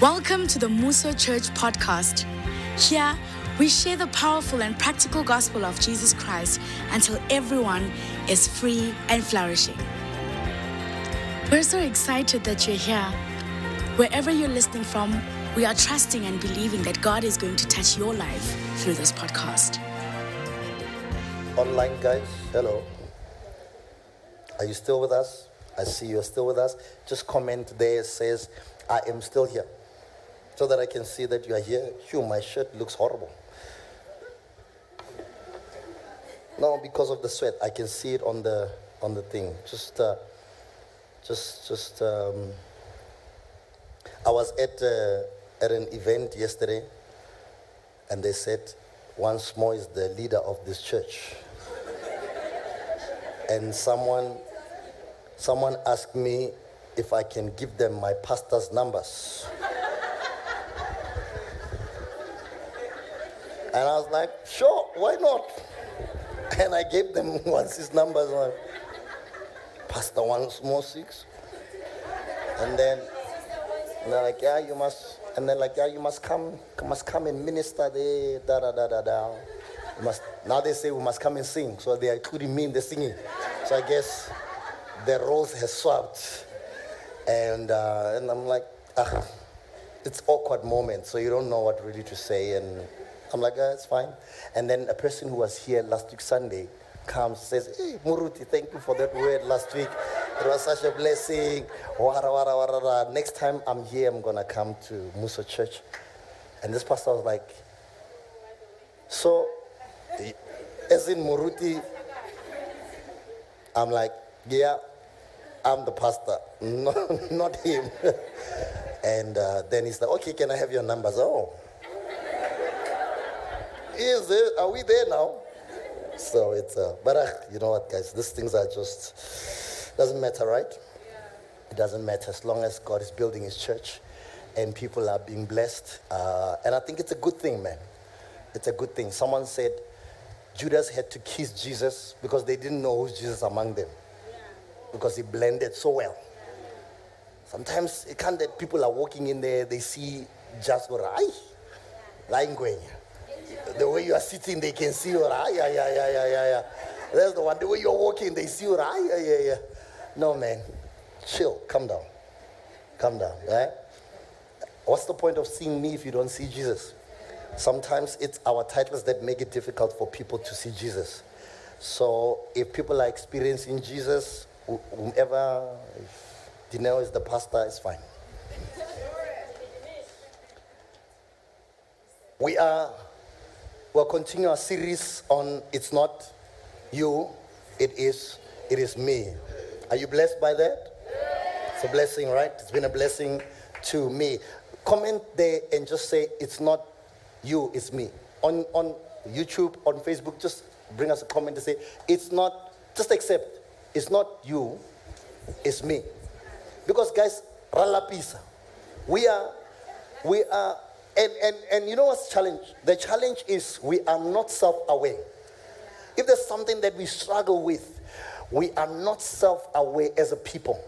Welcome to the Muso Church podcast. Here, we share the powerful and practical gospel of Jesus Christ until everyone is free and flourishing. We're so excited that you're here. Wherever you're listening from, we are trusting and believing that God is going to touch your life through this podcast. Online guys, hello. Are you still with us? I see you're still with us. Just comment there It says, I am still here. So that I can see that you are here. Phew, my shirt looks horrible. No, because of the sweat. I can see it on the on the thing. Just uh, just just um, I was at uh, at an event yesterday and they said once more is the leader of this church. and someone someone asked me if I can give them my pastor's numbers. And I was like, sure, why not? And I gave them once his numbers. Like, Pastor once more six. And then and they're like, yeah, you must and they're like, yeah, you must come, must come and minister there, da da da da da. You must now they say we must come and sing. So they are including me in the singing. So I guess the roles has swapped. And uh, and I'm like, ah, it's awkward moment, so you don't know what really to say. And I'm like, ah, it's fine. And then a person who was here last week Sunday comes, says, Hey Muruti, thank you for that word last week. It was such a blessing. Next time I'm here, I'm gonna come to Muso Church. And this pastor was like, So as in Muruti, I'm like, yeah, I'm the pastor, not, not him. and uh, then he's like, okay, can I have your numbers? Oh, is it? Are we there now? So it's, uh, but uh, you know what, guys? These things are just doesn't matter, right? It doesn't matter as long as God is building His church, and people are being blessed. Uh, and I think it's a good thing, man. It's a good thing. Someone said Judas had to kiss Jesus because they didn't know who's Jesus among them because he blended so well. Sometimes it can't that people are walking in there, they see just going. The way you are sitting, they can see you. Ah, yeah, yeah, yeah, yeah, yeah, yeah. That's the one. The way you're walking, they see you. Ah, yeah, yeah, yeah. No, man. Chill. Calm down. Calm down. Right? What's the point of seeing me if you don't see Jesus? Sometimes it's our titles that make it difficult for people to see Jesus. So if people are experiencing Jesus, whomever, if Dineo is the pastor, it's fine. We are we'll continue our series on it's not you, it is it is me. Are you blessed by that? It's a blessing, right? It's been a blessing to me. Comment there and just say it's not you, it's me. On on YouTube, on Facebook, just bring us a comment to say it's not just accept it's not you, it's me. Because guys, ralapisa. We are we are and, and, and you know what's challenge? The challenge is we are not self aware. If there's something that we struggle with, we are not self aware as a people.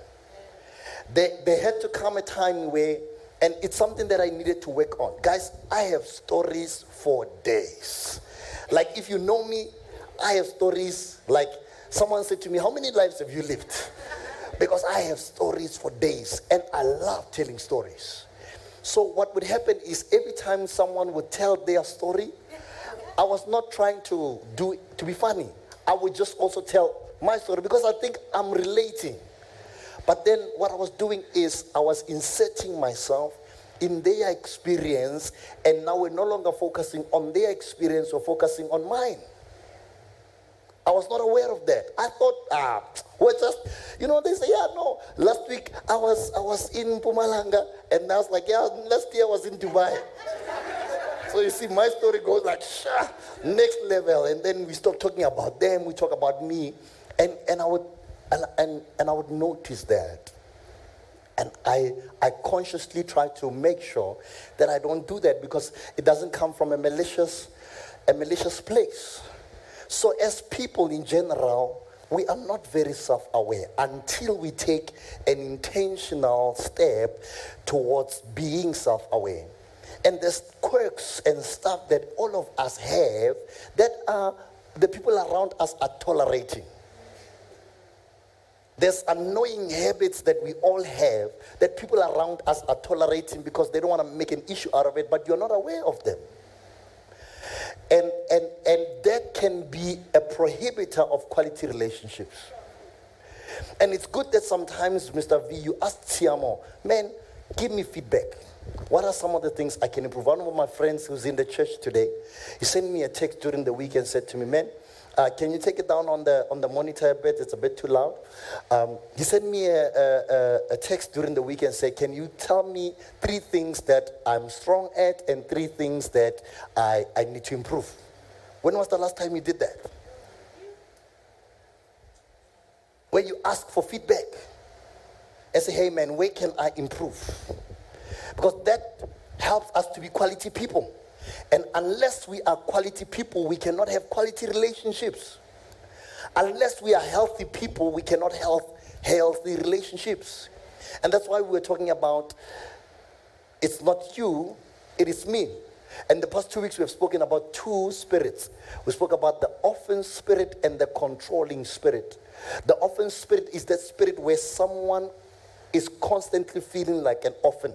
There, there had to come a time where, and it's something that I needed to work on. Guys, I have stories for days. Like, if you know me, I have stories. Like, someone said to me, How many lives have you lived? Because I have stories for days, and I love telling stories. So what would happen is every time someone would tell their story, I was not trying to do to be funny. I would just also tell my story because I think I'm relating. But then what I was doing is I was inserting myself in their experience, and now we're no longer focusing on their experience, we're focusing on mine. I was not aware of that. I thought, ah, we're just, you know, they say, yeah, no. Last week I was I was in Mpumalanga, and I was like, yeah, last year I was in Dubai. so you see, my story goes like, Shah, next level, and then we stop talking about them, we talk about me, and and I would and and, and I would notice that. And I, I consciously try to make sure that I don't do that because it doesn't come from a malicious, a malicious place. So, as people in general, we are not very self aware until we take an intentional step towards being self aware. And there's quirks and stuff that all of us have that are, the people around us are tolerating. There's annoying habits that we all have that people around us are tolerating because they don't want to make an issue out of it, but you're not aware of them. And, and, and that can be a prohibitor of quality relationships. And it's good that sometimes, Mr. V, you ask Tiamo, man, give me feedback. What are some of the things I can improve? One of my friends who's in the church today, he sent me a text during the week and said to me, man, uh, can you take it down on the on the monitor a bit? It's a bit too loud. Um, he sent me a, a, a, text during the week and said, "Can you tell me three things that I'm strong at and three things that I, I need to improve?" When was the last time you did that? Where you ask for feedback and say, "Hey man, where can I improve?" Because that helps us to be quality people. And unless we are quality people, we cannot have quality relationships. Unless we are healthy people, we cannot have healthy relationships. And that's why we're talking about it's not you, it is me. And the past two weeks we have spoken about two spirits. We spoke about the offense spirit and the controlling spirit. The offense spirit is that spirit where someone is constantly feeling like an orphan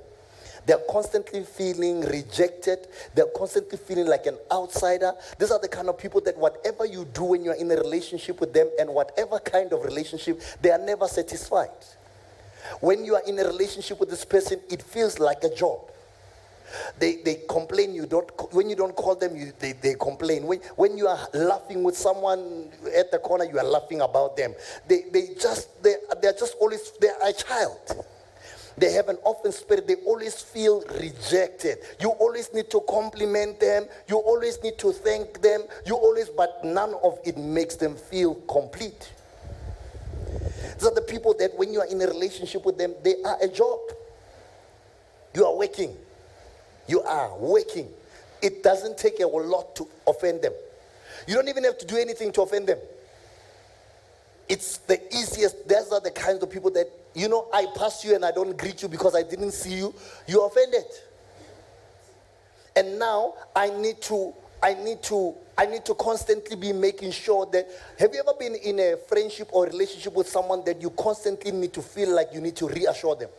they're constantly feeling rejected. They're constantly feeling like an outsider. These are the kind of people that whatever you do when you're in a relationship with them and whatever kind of relationship, they are never satisfied. When you are in a relationship with this person, it feels like a job. They, they complain you don't when you don't call them you, they, they complain when, when you are laughing with someone at the corner you are laughing about them they, they just they, they're just always they're a child they have an offense spirit. They always feel rejected. You always need to compliment them. You always need to thank them. You always, but none of it makes them feel complete. These are the people that when you are in a relationship with them, they are a job. You are working. You are working. It doesn't take a lot to offend them. You don't even have to do anything to offend them. It's the easiest. Those are the kinds of people that you know, I pass you and I don't greet you because I didn't see you, you're offended. And now I need to, I need to, I need to constantly be making sure that have you ever been in a friendship or relationship with someone that you constantly need to feel like you need to reassure them?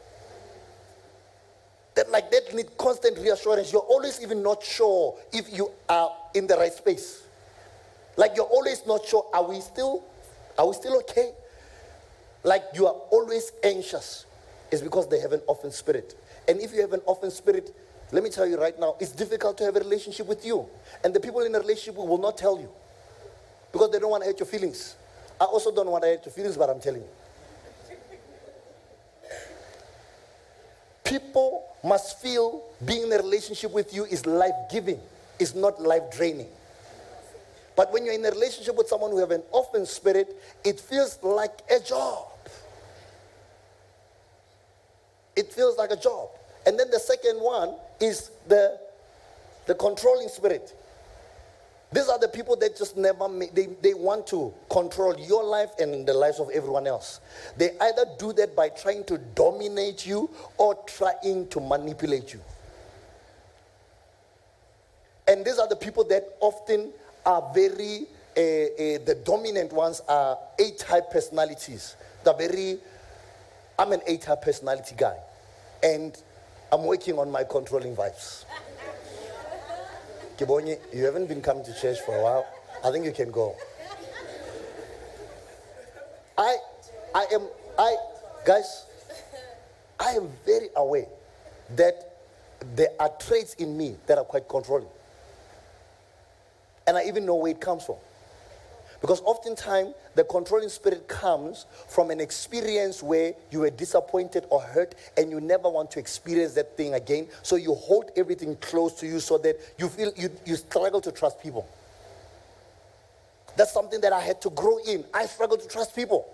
That like that need constant reassurance. You're always even not sure if you are in the right space. Like you're always not sure, are we still, are we still okay? like you are always anxious It's because they have an offense spirit. And if you have an offense spirit, let me tell you right now, it's difficult to have a relationship with you. And the people in a relationship will not tell you because they don't want to hurt your feelings. I also don't want to hurt your feelings, but I'm telling you. People must feel being in a relationship with you is life giving, it's not life draining. But when you're in a relationship with someone who have an orphan spirit, it feels like a job. It feels like a job. And then the second one is the, the controlling spirit. These are the people that just never make, they, they want to control your life and the lives of everyone else. They either do that by trying to dominate you or trying to manipulate you. And these are the people that often are very, uh, uh, the dominant ones are A type personalities. They're very, I'm an A type personality guy. And I'm working on my controlling vibes. Kibonyi, you haven't been coming to church for a while. I think you can go. I, I am, I, guys, I am very aware that there are traits in me that are quite controlling. And I even know where it comes from. Because oftentimes the controlling spirit comes from an experience where you were disappointed or hurt and you never want to experience that thing again. So you hold everything close to you so that you feel you, you struggle to trust people. That's something that I had to grow in. I struggle to trust people.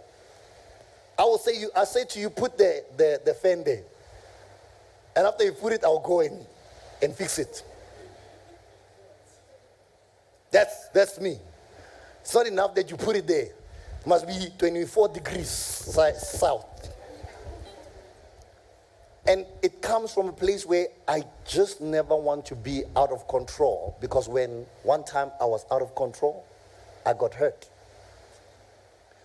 I will say you I say to you, put the, the, the fan there. And after you put it, I'll go in and fix it. That's, that's me. It's not enough that you put it there. It must be 24 degrees south. And it comes from a place where I just never want to be out of control because when one time I was out of control, I got hurt.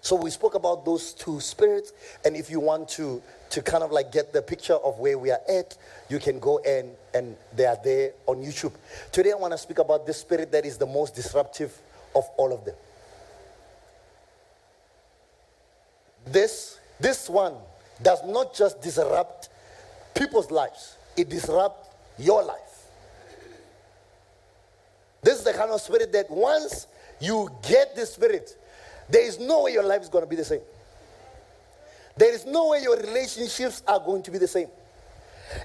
So we spoke about those two spirits, and if you want to to kind of like get the picture of where we are at, you can go and and they are there on YouTube. Today I want to speak about this spirit that is the most disruptive of all of them. This this one does not just disrupt people's lives, it disrupts your life. This is the kind of spirit that once you get this spirit, there is no way your life is going to be the same. There is no way your relationships are going to be the same.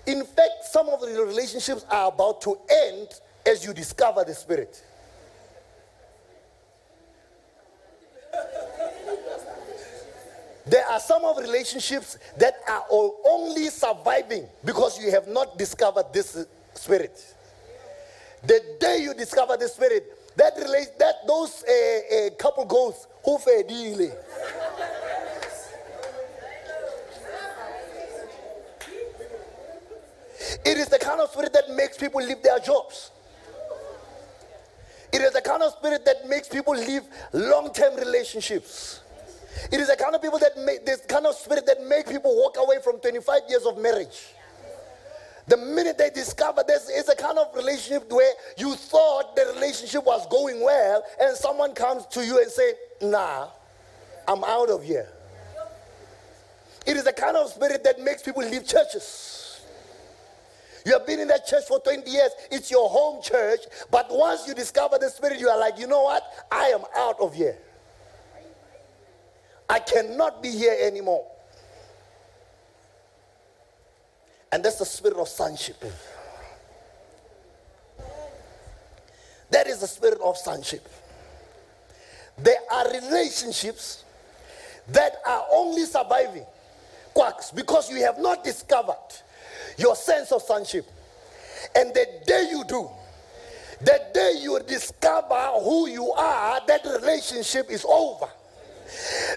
In fact, some of the relationships are about to end as you discover the spirit. There are some of relationships that are only surviving because you have not discovered this spirit. The day you discover the spirit, that relate that those uh, uh, couple goals who fedile. It is the kind of spirit that makes people leave their jobs. It is the kind of spirit that makes people leave long-term relationships. It is the kind of people that make this kind of spirit that make people walk away from 25 years of marriage. The minute they discover this is a kind of relationship where you thought the relationship was going well, and someone comes to you and say, "Nah, I'm out of here." It is the kind of spirit that makes people leave churches. You have been in that church for 20 years. It's your home church. But once you discover the spirit, you are like, you know what? I am out of here. I cannot be here anymore. And that's the spirit of sonship. That is the spirit of sonship. There are relationships that are only surviving quacks because you have not discovered your sense of sonship. And the day you do, the day you discover who you are, that relationship is over.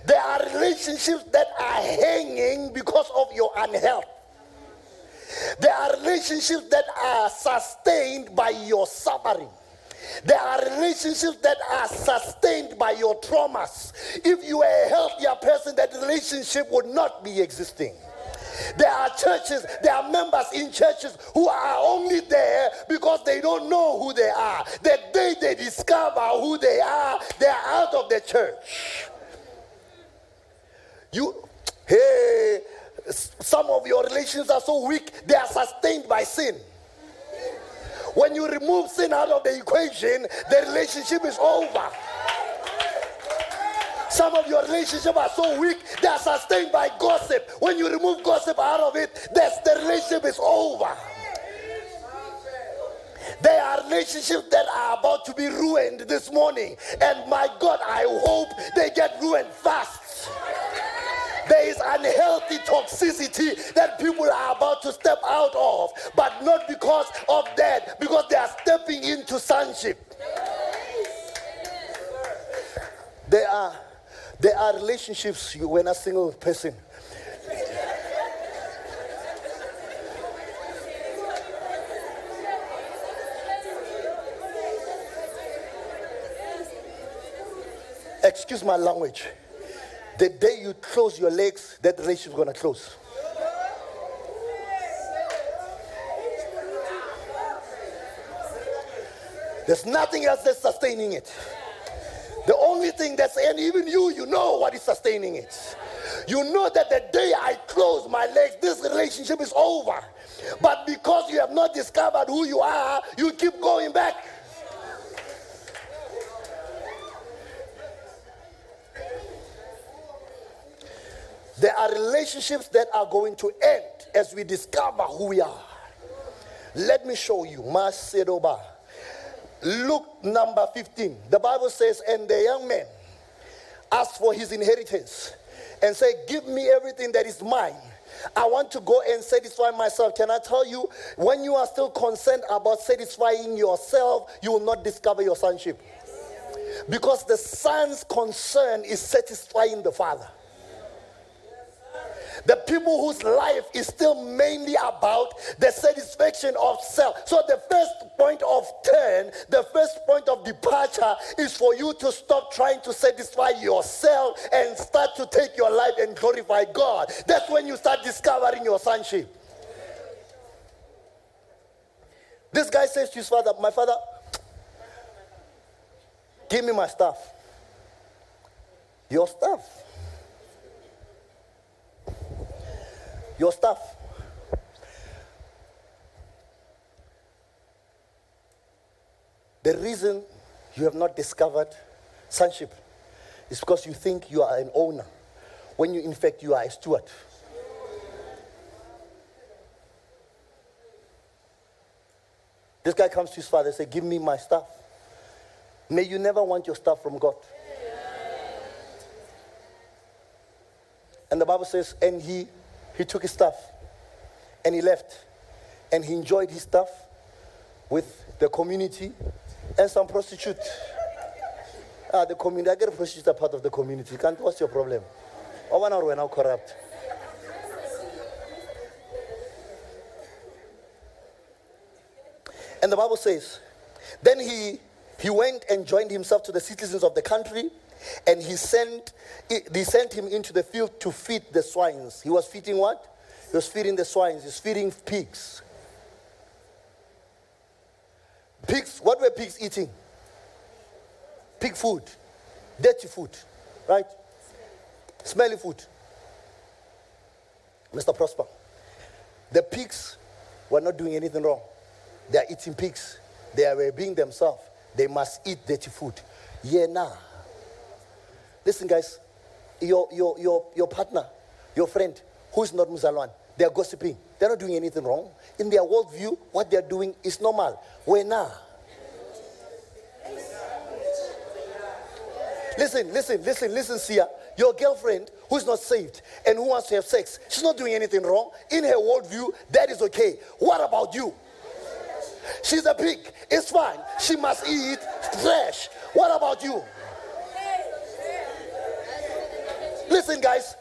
There are relationships that are hanging because of your unhealth. There are relationships that are sustained by your suffering. There are relationships that are sustained by your traumas. If you were a healthier person, that relationship would not be existing. There are churches, there are members in churches who are only there because they don't know who they are. The day they discover who they are, they are out of the church. You, hey, some of your relations are so weak, they are sustained by sin. When you remove sin out of the equation, the relationship is over. Some of your relationships are so weak, they are sustained by gossip. When you remove gossip out of it, that's, the relationship is over. There are relationships that are about to be ruined this morning. And my God, I hope they get ruined fast. There is unhealthy toxicity that people are about to step out of, but not because of that, because they are stepping into sonship. There are there are relationships when a single person excuse my language the day you close your legs, that relationship is going to close. There's nothing else that's sustaining it. The only thing that's, and even you, you know what is sustaining it. You know that the day I close my legs, this relationship is over. But because you have not discovered who you are, you keep going back. There are relationships that are going to end as we discover who we are. Let me show you. Masedoba. Luke number 15. The Bible says, And the young man asked for his inheritance and said, Give me everything that is mine. I want to go and satisfy myself. Can I tell you, when you are still concerned about satisfying yourself, you will not discover your sonship. Because the son's concern is satisfying the father. The people whose life is still mainly about the satisfaction of self. So, the first point of turn, the first point of departure is for you to stop trying to satisfy yourself and start to take your life and glorify God. That's when you start discovering your sonship. This guy says to his father, My father, give me my stuff. Your stuff. Your stuff. The reason you have not discovered sonship is because you think you are an owner when you, in fact, you are a steward. This guy comes to his father and says, Give me my stuff. May you never want your stuff from God. And the Bible says, And he he took his stuff and he left. And he enjoyed his stuff with the community and some prostitute. Ah, the community, I get a prostitute a part of the community. Can't, what's your problem? Oh, one hour we're now corrupt. And the Bible says, then he, he went and joined himself to the citizens of the country and he sent, he sent him into the field to feed the swines. He was feeding what? He was feeding the swines. He was feeding pigs. Pigs, what were pigs eating? Pig food, dirty food, right? Smelly food. Mr. Prosper, the pigs were not doing anything wrong. They are eating pigs. They are being themselves. They must eat dirty food. Yeah, nah. Listen, guys, your, your, your, your partner, your friend, who's not Muzalwan, they're gossiping. They're not doing anything wrong. In their worldview, what they're doing is normal. Wena. Listen, listen, listen, listen, Sia. Your girlfriend who's not saved and who wants to have sex, she's not doing anything wrong. In her worldview, that is okay. What about you? She's a pig. It's fine. She must eat flesh. What about you? Listen, guys.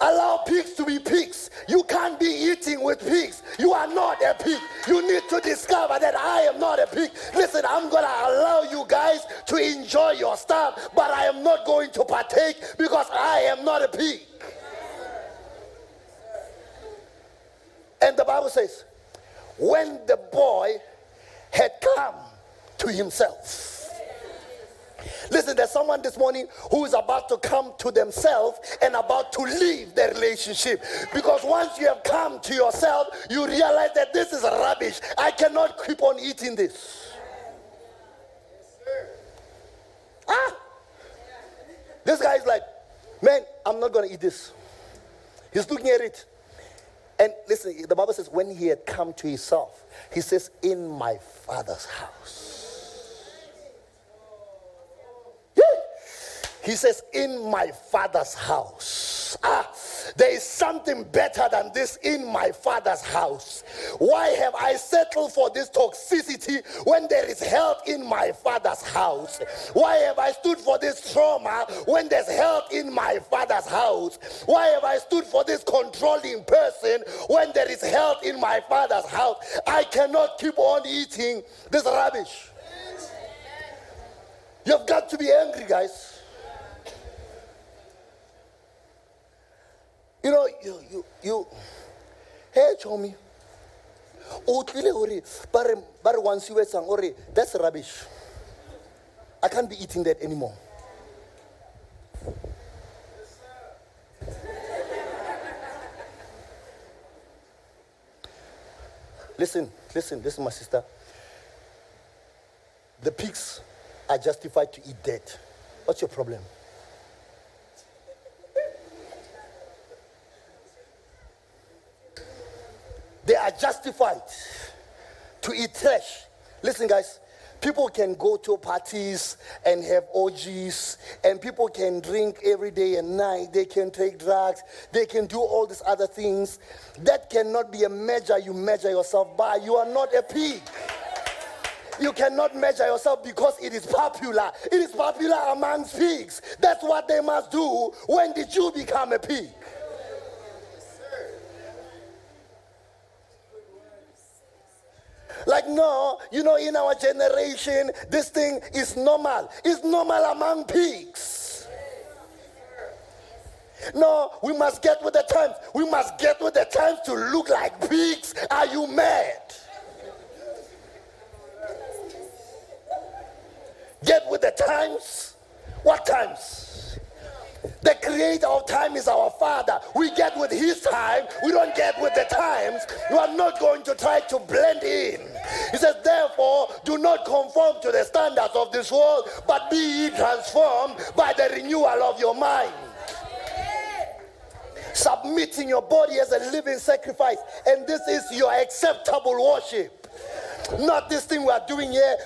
Allow pigs to be pigs. You can't be eating with pigs. You are not a pig. You need to discover that I am not a pig. Listen, I'm going to allow you guys to enjoy your stuff, but I am not going to partake because I am not a pig. And the Bible says, when the boy had come to himself, Listen, there's someone this morning who is about to come to themselves and about to leave their relationship. Because once you have come to yourself, you realize that this is rubbish. I cannot keep on eating this. Ah! This guy is like, man, I'm not going to eat this. He's looking at it. And listen, the Bible says, when he had come to himself, he says, in my father's house. He says, In my father's house. Ah, there is something better than this in my father's house. Why have I settled for this toxicity when there is health in my father's house? Why have I stood for this trauma when there's health in my father's house? Why have I stood for this controlling person when there is health in my father's house? I cannot keep on eating this rubbish. You've got to be angry, guys. You know, you, you, you hey, Chomi, o tlile once you that's rubbish. I can't be eating that anymore. Listen listen listen my sister. The pigs are justified to eat dead what's your problem are justified to eat trash. Listen, guys, people can go to parties and have orgies, and people can drink every day and night. They can take drugs, they can do all these other things. That cannot be a measure you measure yourself by. You are not a pig. you cannot measure yourself because it is popular. It is popular among pigs. That's what they must do. When did you become a pig? Like, no, you know, in our generation, this thing is normal. It's normal among pigs. No, we must get with the times. We must get with the times to look like pigs. Are you mad? Get with the times. What times? The creator of time is our father. We get with his time. We don't get with the times. You are not going to try to blend in. He says, therefore, do not conform to the standards of this world, but be ye transformed by the renewal of your mind. Submitting your body as a living sacrifice, and this is your acceptable worship. Not this thing we are doing here.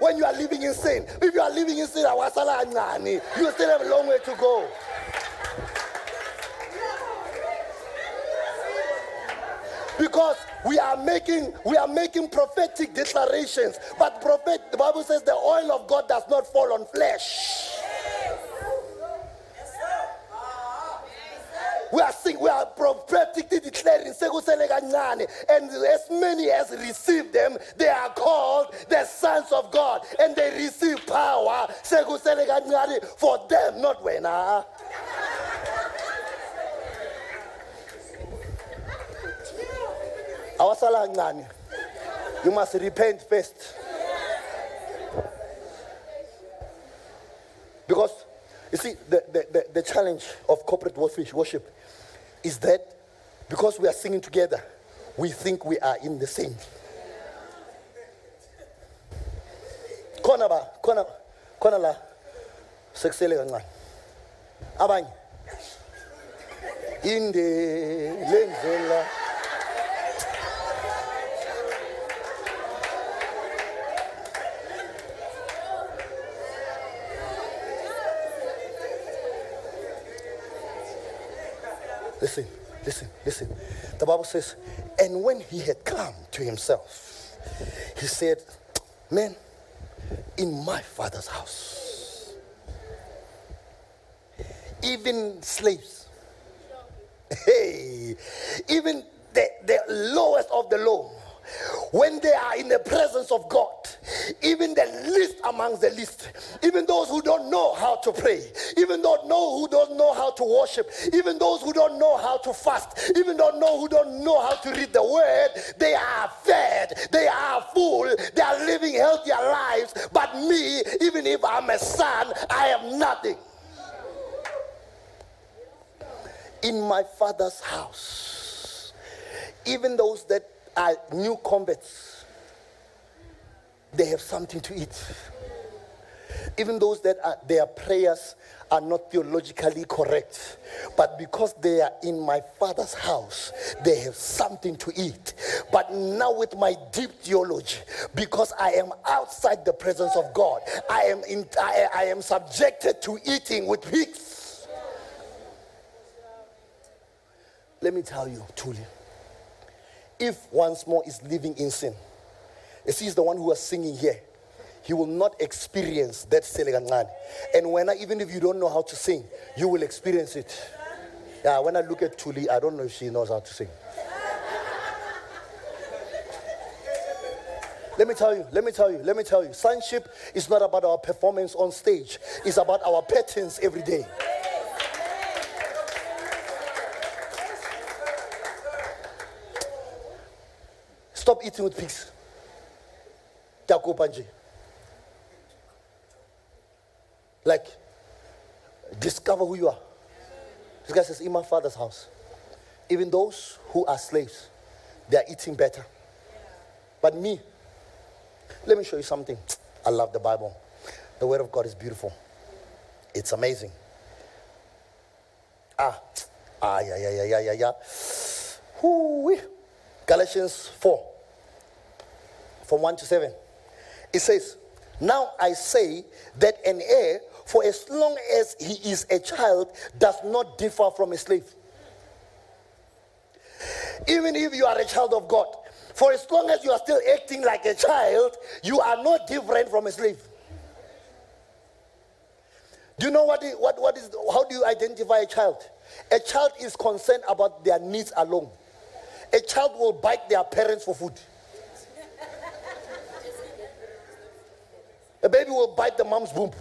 When you are living in sin. If you are living in sin you still have a long way to go. Because we are making we are making prophetic declarations. But prophet the bible says the oil of god does not fall on flesh we are prophetically declaring and as many as receive them they are called the sons of God and they receive power. For them not when awasala you must repent first. Because you see the, the, the, the challenge of corporate worship is that because we are singing together, we think we are in the same. khona ba khona khona la. Sekusele kancane. Abanye. Inde Listen, listen, listen. The Bible says, and when he had come to himself, he said, Men, in my father's house, even slaves, hey, even the, the lowest of the low, when they are in the presence of God, even the least amongst the least, even those who don't know how to pray, even those know who don't know how to worship, even those who don't know how to fast, even don't know who don't know how to read the word, they are fed, they are full, they are living healthier lives. But me, even if I'm a son, I am nothing. In my father's house, even those that are new converts, they have something to eat. Even those that are, their prayers are not theologically correct, but because they are in my father's house, they have something to eat. But now, with my deep theology, because I am outside the presence of God, I am, in, I, I am subjected to eating with pigs. Let me tell you, truly, if once more is living in sin, as he's the one who was singing here, he will not experience that selegancane. And when I, even if you don't know how to sing, you will experience it. Yeah, when I look at Tuli, I don't know if she knows how to sing. Let me tell you, let me tell you, let me tell you. Sonship is not about our performance on stage, it's about our patterns every day. Stop eating with pigs. Like, discover who you are. This guy says, in my father's house, even those who are slaves, they are eating better. But me, let me show you something. I love the Bible. The Word of God is beautiful. It's amazing. Ah, ah, yeah, yeah, yeah, yeah, yeah, yeah. Galatians 4, from 1 to 7. It says, Now I say that an heir for as long as he is a child, does not differ from a slave. Even if you are a child of God, for as long as you are still acting like a child, you are not different from a slave. Do you know what, what, what is, how do you identify a child? A child is concerned about their needs alone. A child will bite their parents for food. A baby will bite the mom's boob.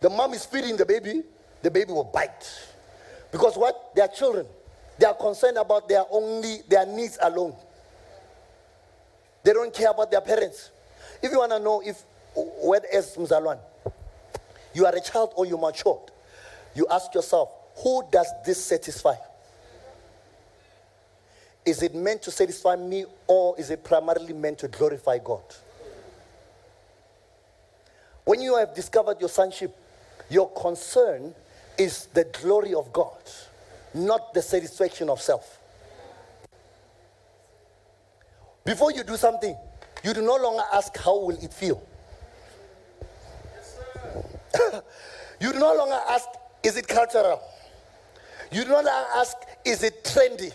The mom is feeding the baby, the baby will bite. Because what? They are children. They are concerned about their only their needs alone. They don't care about their parents. If you want to know if whether as Mzalwan, you are a child or you matured, you ask yourself, who does this satisfy? Is it meant to satisfy me or is it primarily meant to glorify God? When you have discovered your sonship, your concern is the glory of God, not the satisfaction of self. Before you do something, you do no longer ask how will it feel. you do no longer ask is it cultural? You do not ask is it trendy?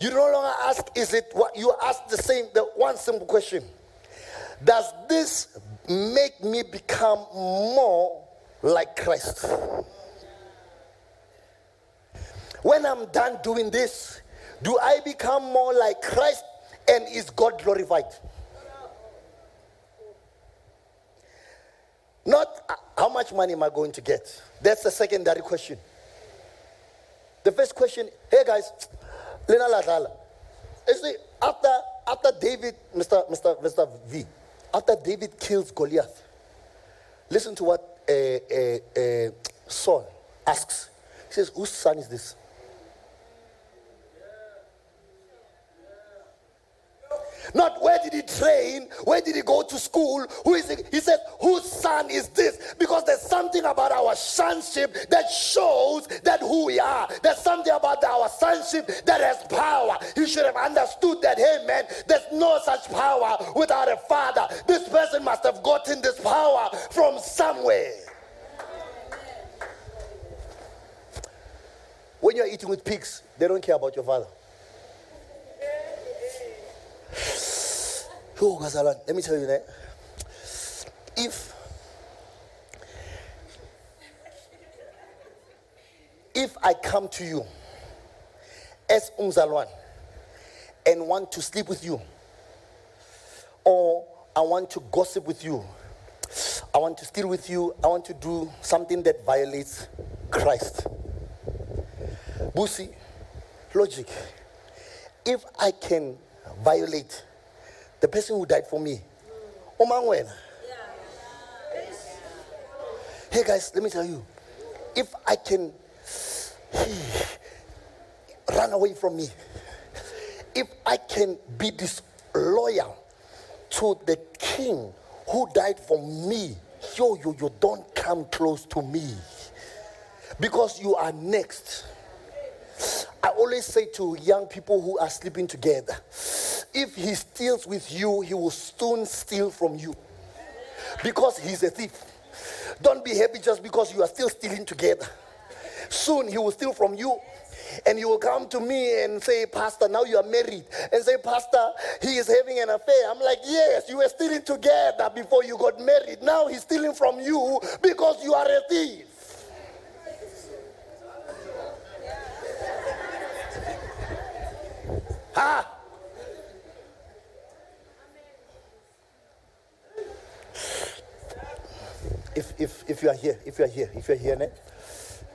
You no longer ask is it what you ask the same the one simple question. Does this make me become more like Christ. When I'm done doing this, do I become more like Christ and is God glorified? Not uh, how much money am I going to get? That's the secondary question. The first question, hey guys, Lena Ladala. You see, after after David, Mr. Mr. Mr. V, after David kills Goliath, listen to what uh, uh, uh, Saul asks. He says, Whose son is this? Not where did he train? Where did he go to school? Who is he? He says, Whose son is this? Because there's something about our sonship that shows that who we are. There's something about our sonship that has power. He should have understood that, hey man, there's no such power without a father. This person must have gotten this power from somewhere. When you're eating with pigs, they don't care about your father. Oh, Gazalan, let me tell you that. If if I come to you as Umzalwan and want to sleep with you, or I want to gossip with you, I want to steal with you, I want to do something that violates Christ. Busi, logic. If I can violate the person who died for me. Omangwena. Hey guys, let me tell you. If I can run away from me, if I can be disloyal to the king who died for me, yo, yo, yo, don't come close to me because you are next. I always say to young people who are sleeping together, if he steals with you, he will soon steal from you because he's a thief. Don't be happy just because you are still stealing together. Soon he will steal from you. And he will come to me and say, Pastor, now you are married. And say, Pastor, he is having an affair. I'm like, Yes, you were stealing together before you got married. Now he's stealing from you because you are a thief. Ha! If, if, if you are here, if you are here, if you are here,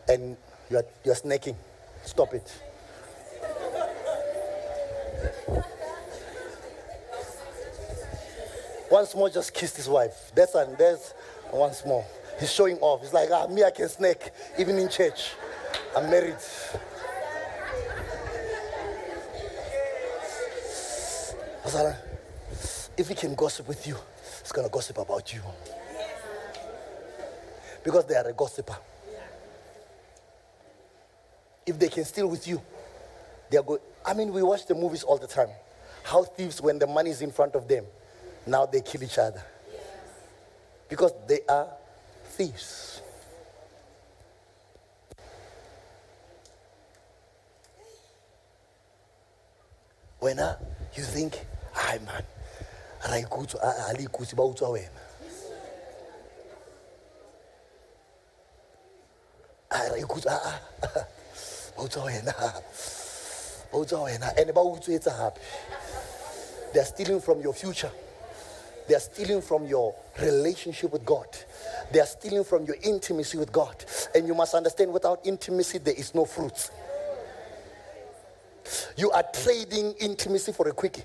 and you are, you are snaking, stop it. Once more, just kissed his wife. That's and there's once more. He's showing off. He's like, ah, me, I can snake, even in church. I'm married. If he can gossip with you, he's gonna gossip about you because they are a gossiper. If they can steal with you, they are good. I mean, we watch the movies all the time. How thieves, when the money is in front of them, now they kill each other. Because they are thieves. When you think, hi man, ra ikutswa a le they are stealing from your future they are stealing from your relationship with God. They are stealing from your intimacy with God. And you must understand without intimacy, there is no fruits. You are trading intimacy for a quickie.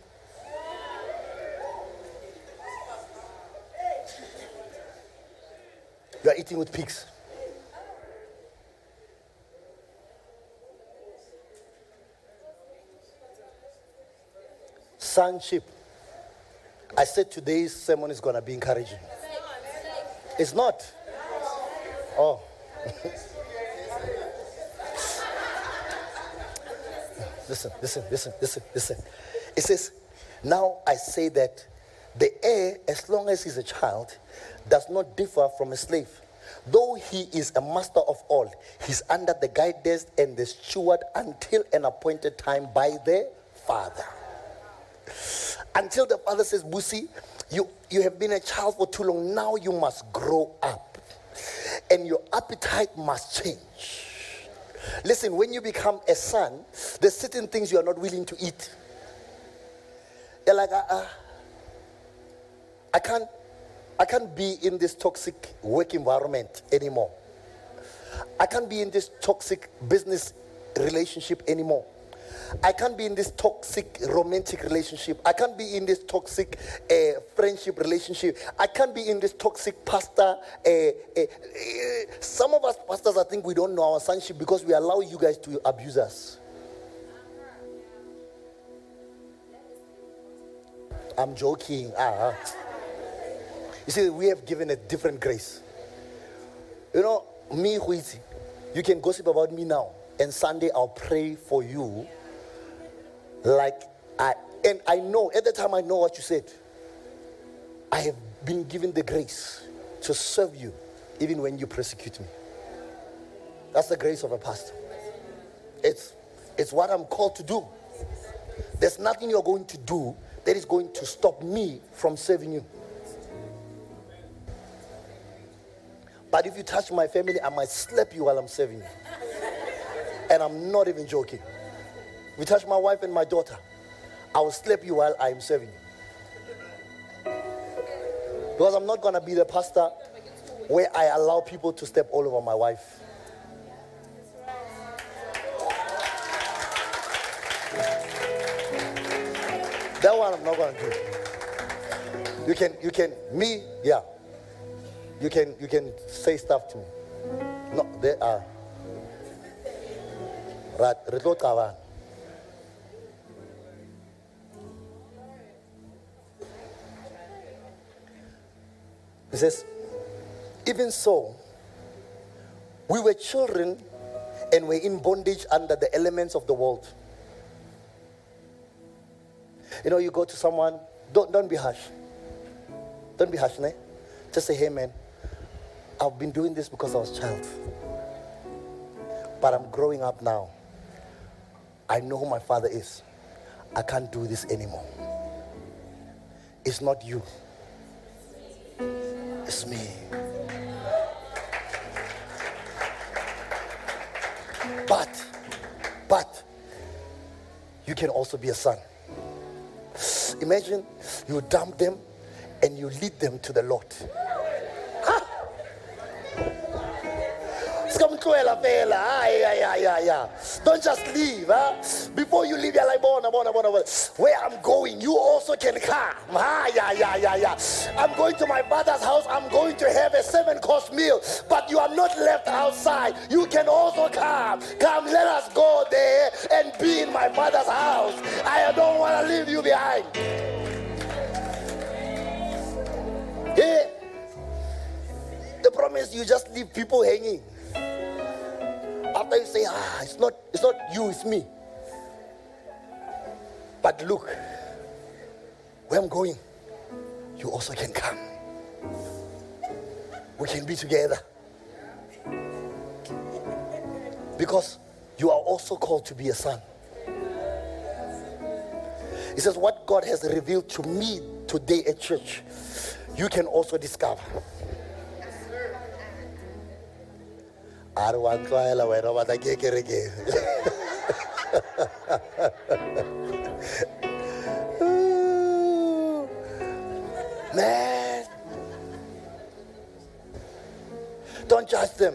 You are eating with pigs. Sonship. I said today's sermon is going to be encouraging. It's not. Oh. listen, listen, listen, listen, listen. It says, Now I say that the heir, as long as he's a child, does not differ from a slave. Though he is a master of all, he's under the guidance and the steward until an appointed time by the father. Until the father says, Busi, you, you have been a child for too long. Now you must grow up. And your appetite must change. Listen, when you become a son, there's certain things you are not willing to eat. You're like, uh, uh, I can't, I can't be in this toxic work environment anymore. I can't be in this toxic business relationship anymore. I can't be in this toxic romantic relationship. I can't be in this toxic uh, friendship relationship. I can't be in this toxic pastor. Uh, uh, some of us pastors, I think we don't know our sonship because we allow you guys to abuse us. I'm joking. Ah. You see, we have given a different grace. You know, me, Huizi, you can gossip about me now, and Sunday I'll pray for you like I, and I know, at the time I know what you said. I have been given the grace to serve you even when you persecute me. That's the grace of a pastor. It's, it's what I'm called to do. There's nothing you're going to do that is going to stop me from serving you. But if you touch my family, I might slap you while I'm serving you. And I'm not even joking. You touch my wife and my daughter, I will slap you while I am serving you. Because I'm not going to be the pastor where I allow people to step all over my wife. That one I'm not going to do. You can, you can, me, yeah. You can, you can say stuff to me. No, they are. Right, He says, even so, we were children and were in bondage under the elements of the world. You know, you go to someone, don't, don't be harsh. Don't be harsh, ne? Just say, hey man, I've been doing this because I was a child. But I'm growing up now. I know who my father is. I can't do this anymore. It's not you. It's me. But, but, you can also be a son. Imagine you dump them and you lead them to the Lord. don't just leave huh? Before you leave you're like bona bona bona where i'm going you also can come. Ah, yeah yeah yeah yeah. I'm going to my father's house. I'm going to have a seven course meal. But you are not left outside. You can also come. Come let us go there and be in my father's house. I don't want to leave you behind. Yeah. The problem is you just leave people hanging. After you say, ah, it's not, it's not you, it's me. But look, where I'm going, you also can come. we can be together. Because you are also called to be a son. He says, What God has revealed to me today at church, you can also discover. I a re wa tlwaela man. Don't judge them.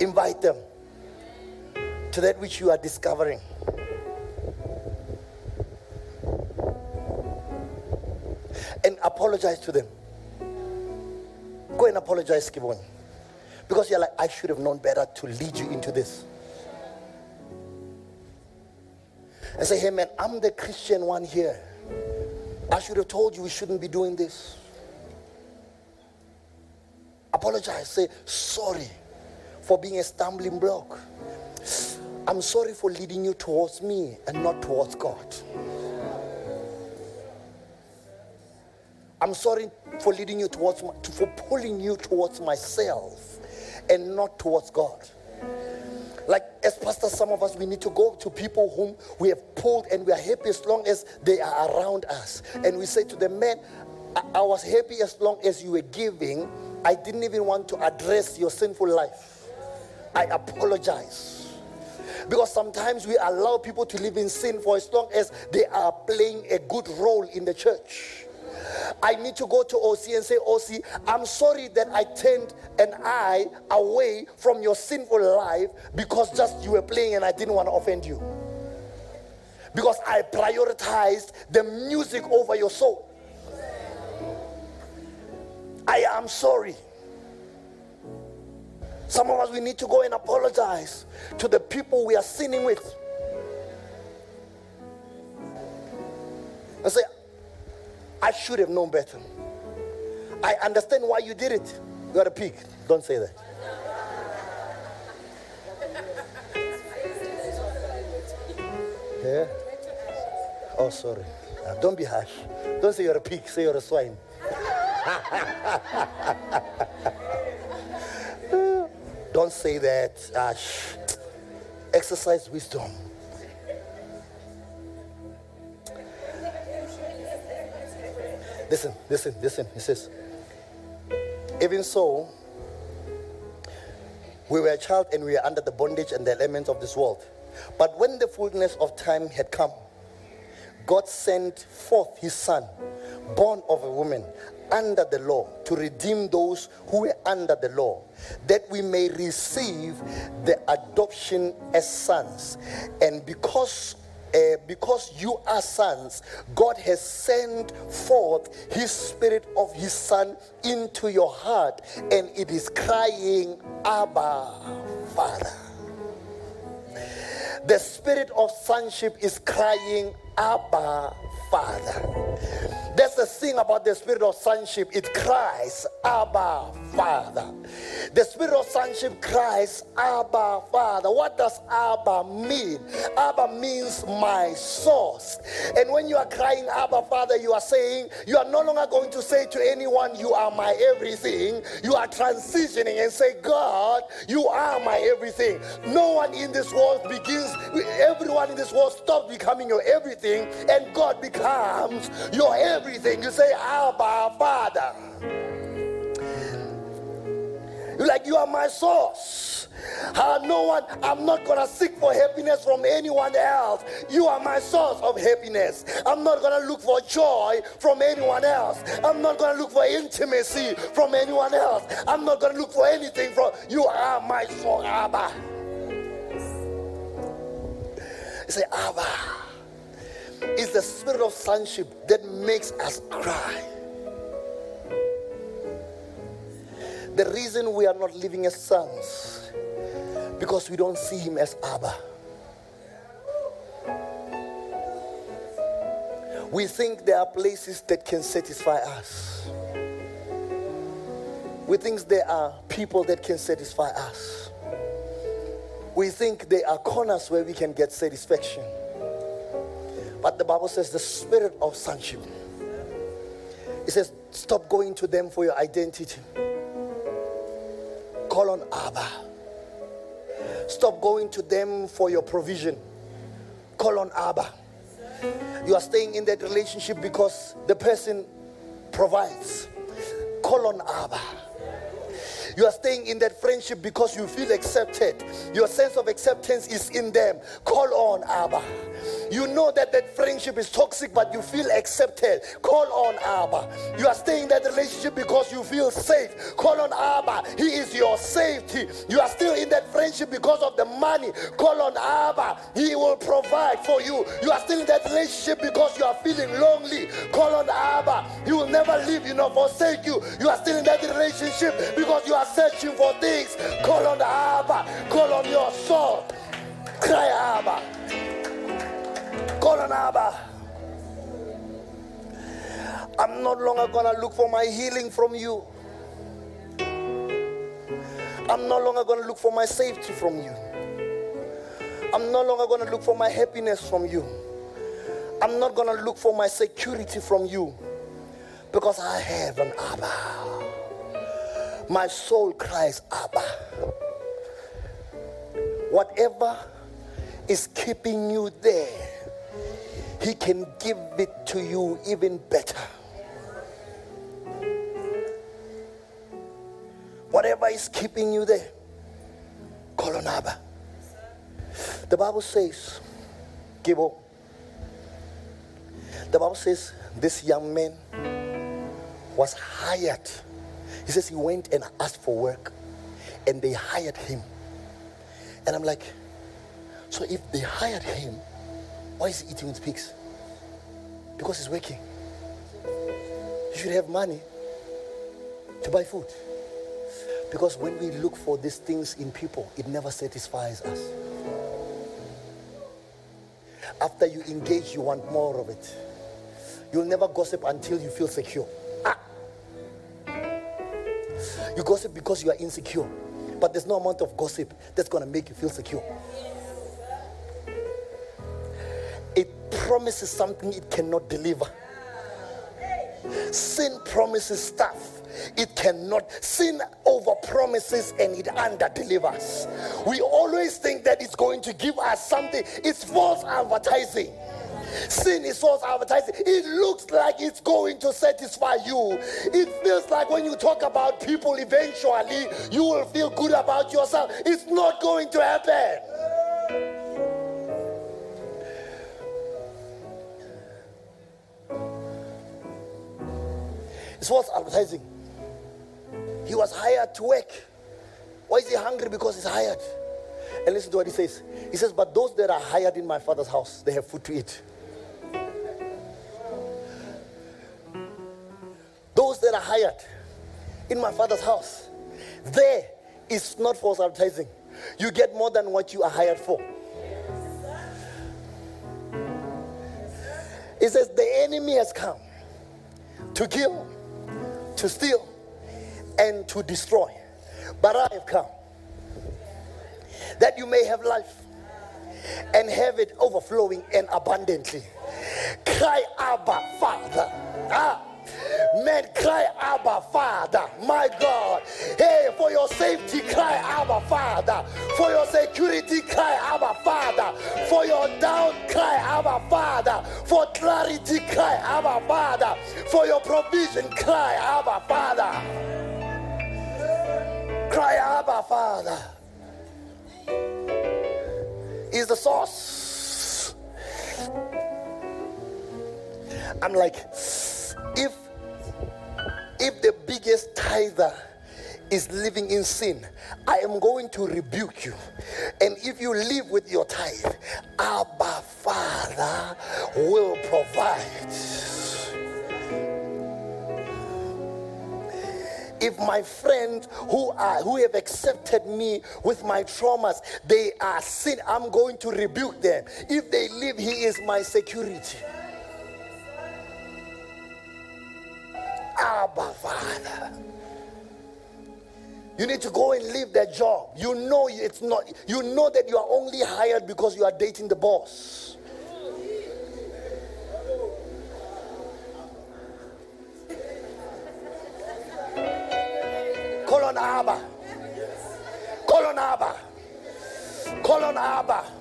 Invite them to that which you are discovering. And apologize to them. Go and apologize Kibon. Because you're like, I should have known better to lead you into this. And say, hey man, I'm the Christian one here. I should have told you we shouldn't be doing this. Apologize. Say, sorry for being a stumbling block. I'm sorry for leading you towards me and not towards God. I'm sorry for leading you towards, my, for pulling you towards myself and not towards God. Like as pastors, some of us we need to go to people whom we have pulled and we are happy as long as they are around us. And we say to them, Man, I, I was happy as long as you were giving. I didn't even want to address your sinful life. I apologize. Because sometimes we allow people to live in sin for as long as they are playing a good role in the church. I need to go to OC and say, OC, I'm sorry that I turned an eye away from your sinful life because just you were playing and I didn't want to offend you. Because I prioritized the music over your soul. I am sorry. Some of us, we need to go and apologize to the people we are sinning with. And say, I should have known better. I understand why you did it. You're a pig. Don't say that. Yeah? Oh, sorry. Uh, don't be harsh. Don't say you're a pig. Say you're a swine. don't say that. Uh, Exercise wisdom. Listen, listen, listen. He says, even so, we were a child and we were under the bondage and the elements of this world. But when the fullness of time had come, God sent forth his son, born of a woman, under the law, to redeem those who were under the law, that we may receive the adoption as sons. And because uh, because you are sons, God has sent forth His Spirit of His Son into your heart, and it is crying, Abba, Father. The Spirit of sonship is crying, Abba, Father. That's the thing about the spirit of sonship. It cries, Abba, Father. The spirit of sonship cries, Abba, Father. What does Abba mean? Abba means my source. And when you are crying, Abba, Father, you are saying, you are no longer going to say to anyone, You are my everything. You are transitioning and say, God, you are my everything. No one in this world begins, everyone in this world stops becoming your everything, and God becomes your everything. You say, Abba, Father. You're like, you are my source. Uh, no one, I'm not gonna seek for happiness from anyone else. You are my source of happiness. I'm not gonna look for joy from anyone else. I'm not gonna look for intimacy from anyone else. I'm not gonna look for anything from you are my source, Abba. You say, Abba is the spirit of sonship that makes us cry. The reason we are not living as sons because we don't see him as Abba. We think there are places that can satisfy us. We think there are people that can satisfy us. We think there are corners where we can get satisfaction. But the Bible says the spirit of sonship It says, Stop going to them for your identity. Call on Abba. Stop going to them for your provision. Call on Abba. You are staying in that relationship because the person provides. Call on Abba. You are staying in that friendship because you feel accepted. Your sense of acceptance is in them. Call on Abba. You know that that friendship is toxic, but you feel accepted. Call on Abba. You are staying in that relationship because you feel safe. Call on Abba. He is your safety. You are still in that friendship because of the money. Call on Abba. He will provide for you. You are still in that relationship because you are feeling lonely. Call on Abba. He will never leave you nor forsake you. You are still in that relationship because you are searching for things. Call on the Abba. Call on your soul. Cry Abba. Call on Abba. I'm no longer going to look for my healing from you. I'm no longer going to look for my safety from you. I'm no longer going to look for my happiness from you. I'm not going to look for my security from you because I have an Abba. My soul cries, Abba. Whatever is keeping you there he can give it to you even better. Whatever is keeping you there, call on Abba. The Bible says, Gibo, the Bible says this young man was hired. He says he went and asked for work and they hired him. And I'm like, so if they hired him, why is he eating with pigs? Because he's working. He should have money to buy food. Because when we look for these things in people, it never satisfies us. After you engage, you want more of it. You'll never gossip until you feel secure. You gossip because you are insecure. But there's no amount of gossip that's going to make you feel secure. It promises something it cannot deliver. Sin promises stuff it cannot. Sin over promises and it under delivers. We always think that it's going to give us something. It's false advertising. Sin is false advertising. It looks like it's going to satisfy you. It feels like when you talk about people, eventually you will feel good about yourself. It's not going to happen. It's false advertising. He was hired to work. Why is he hungry? Because he's hired. And listen to what he says. He says, But those that are hired in my father's house, they have food to eat. That are hired in my father's house, there is not false advertising. You get more than what you are hired for. He says, The enemy has come to kill, to steal and to destroy. But I have come that you may have life and have it overflowing and abundantly. Cry, Abba, Father. Ah. Men cry, Abba, Father, my God. Hey, for your safety, cry, Abba, Father. For your security, cry, Abba, Father. For your doubt, cry, Abba, Father. For clarity, cry, Abba, Father. For your provision, cry, Abba, Father. Cry, Abba, Father. Is the source. I'm like, if if the biggest tither is living in sin, I am going to rebuke you. And if you live with your tithe, Abba Father will provide. if my friends who are who have accepted me with my traumas they are sin i'm going to rebuke them if they live he is my security Abba, Father. You need to go and leave that job. You know it's not, you know that you are only hired because you are dating the boss. Call on Abba. Call on Abba. Call on Abba.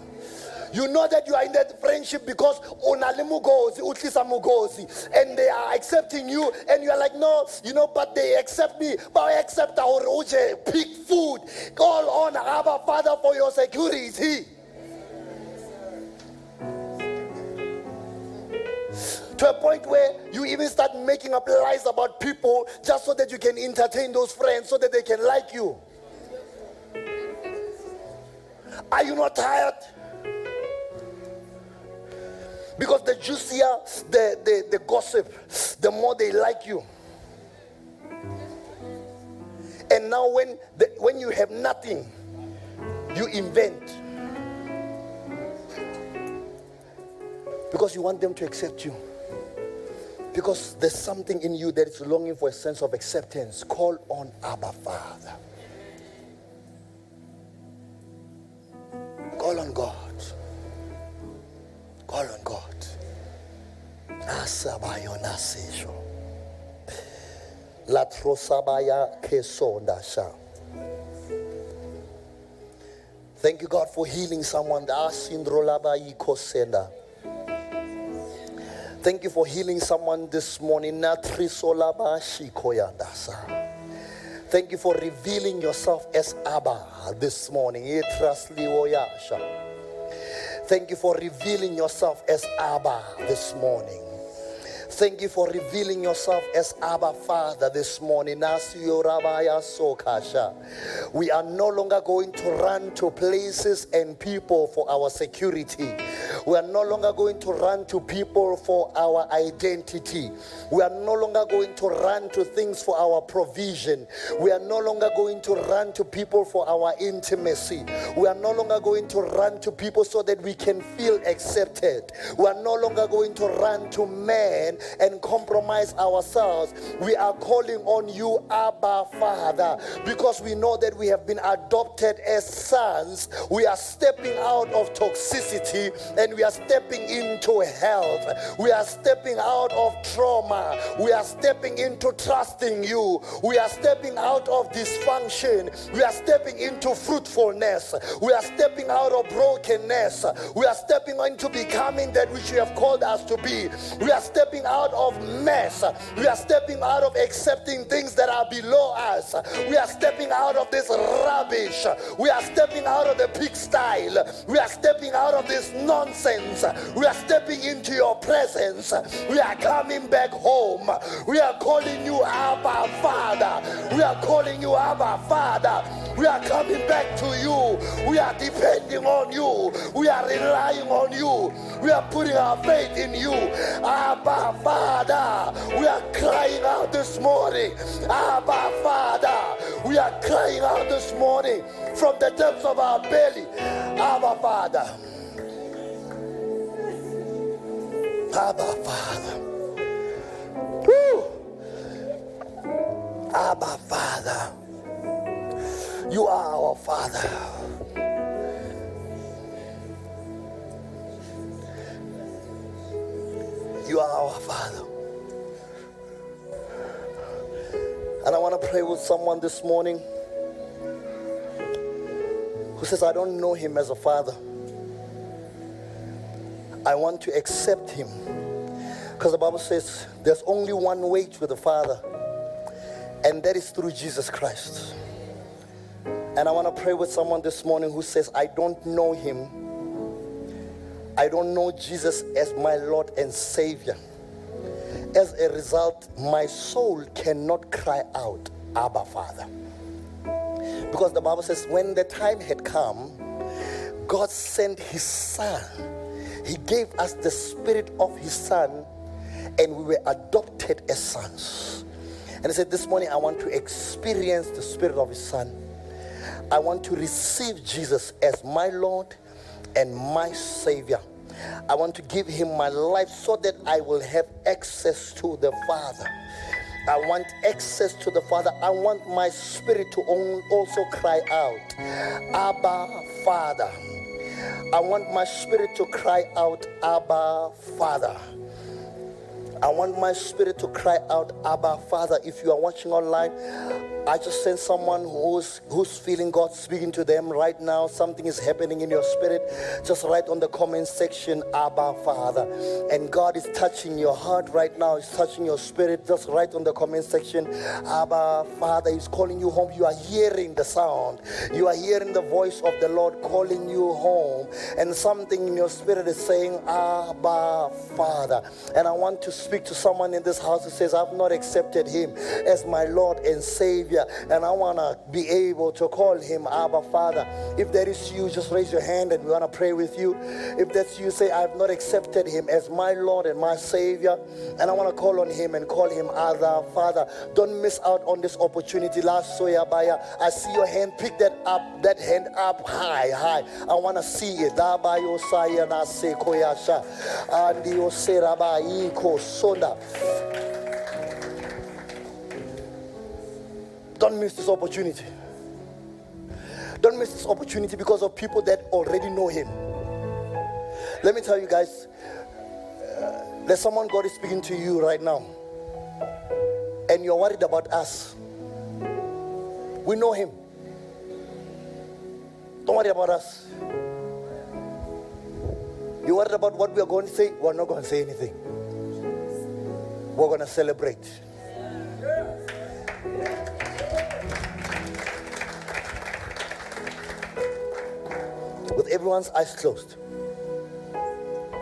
You know that you are in that friendship because unale mugozi, utlisa mugozi, and they are accepting you, and you are like, no, you know, but they accept me, but I accept our uje, pick food. Call on Abba Father for your security. to a point where you even start making up lies about people just so that you can entertain those friends so that they can like you. Are you not tired? Because the juicier the, the, the gossip, the more they like you. And now, when, the, when you have nothing, you invent. Because you want them to accept you. Because there's something in you that is longing for a sense of acceptance. Call on Abba Father. Nasabayo nasisho. Latrosabaya kesondasha. Thank you, God, for healing someone. Thank you for healing someone this morning. Thank you for revealing yourself as Abba this morning. Thank you for revealing yourself as Abba this morning. Thank you for revealing yourself as Abba Father this morning. We are no longer going to run to places and people for our security. We are no longer going to run to people for our identity. We are no longer going to run to things for our provision. We are no longer going to run to people for our intimacy. We are no longer going to run to people so that we can feel accepted. We are no longer going to run to men and compromise ourselves. We are calling on you, Abba Father, because we know that we have been adopted as sons. We are stepping out of toxicity and we are stepping into health. We are stepping out of trauma. We are stepping into trusting you. We are stepping out of dysfunction. We are stepping into fruitfulness. We are stepping out of brokenness. We are stepping into becoming that which you have called us to be. We are stepping out of mess. We are stepping out of accepting things that are below us. We are stepping out of this rubbish. We are stepping out of the pig style. We are stepping out of this nonsense. We are stepping into your presence. We are coming back home. We are calling you Abba Father. We are calling you Abba Father. We are coming back to you. We are depending on you. We are relying on you. We are putting our faith in you. Abba Father. We are crying out this morning. Abba Father. We are crying out this morning from the depths of our belly. Abba Father. Abba Father. Woo! Abba Father. You are our Father. You are our Father. And I want to pray with someone this morning who says, I don't know him as a father. I want to accept him. Because the Bible says there's only one way to the Father, and that is through Jesus Christ. And I want to pray with someone this morning who says, I don't know him. I don't know Jesus as my Lord and Savior. As a result, my soul cannot cry out, Abba, Father. Because the Bible says, when the time had come, God sent his Son. He gave us the Spirit of his Son, and we were adopted as sons. And he said, This morning I want to experience the Spirit of his Son. I want to receive Jesus as my Lord and my Savior. I want to give him my life so that I will have access to the Father. I want access to the Father. I want my spirit to also cry out, Abba, Father. I want my spirit to cry out, Abba, Father. I want my spirit to cry out, Abba, Father. If you are watching online, I just sense someone who's who's feeling God speaking to them right now. Something is happening in your spirit. Just write on the comment section, Abba Father. And God is touching your heart right now. He's touching your spirit. Just write on the comment section, Abba Father. He's calling you home. You are hearing the sound. You are hearing the voice of the Lord calling you home. And something in your spirit is saying, Abba Father. And I want to speak to someone in this house who says, I've not accepted him as my Lord and Savior. And I want to be able to call him Abba Father. If that is you, just raise your hand and we want to pray with you. If that's you, say, I've not accepted him as my Lord and my Savior. And I want to call on him and call him Abba Father. Don't miss out on this opportunity. Last Soyabaya, I see your hand. Pick that up, that hand up high, high. I want to see it. Dabayo Sonda. Don't miss this opportunity. Don't miss this opportunity because of people that already know Him. Let me tell you guys, uh, there's someone God is speaking to you right now, and you're worried about us. We know Him. Don't worry about us. You're worried about what we are going to say? We're not going to say anything. We're going to celebrate. with everyone's eyes closed.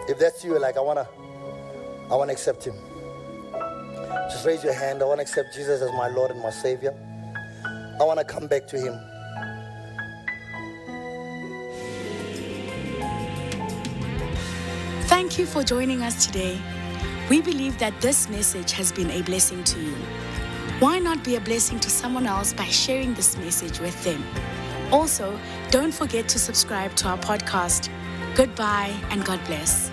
If that's you, like I wanna, I wanna accept Him. Just raise your hand. I wanna accept Jesus as my Lord and my Savior. I wanna come back to Him. Thank you for joining us today. We believe that this message has been a blessing to you. Why not be a blessing to someone else by sharing this message with them? Also, don't forget to subscribe to our podcast. Goodbye and God bless.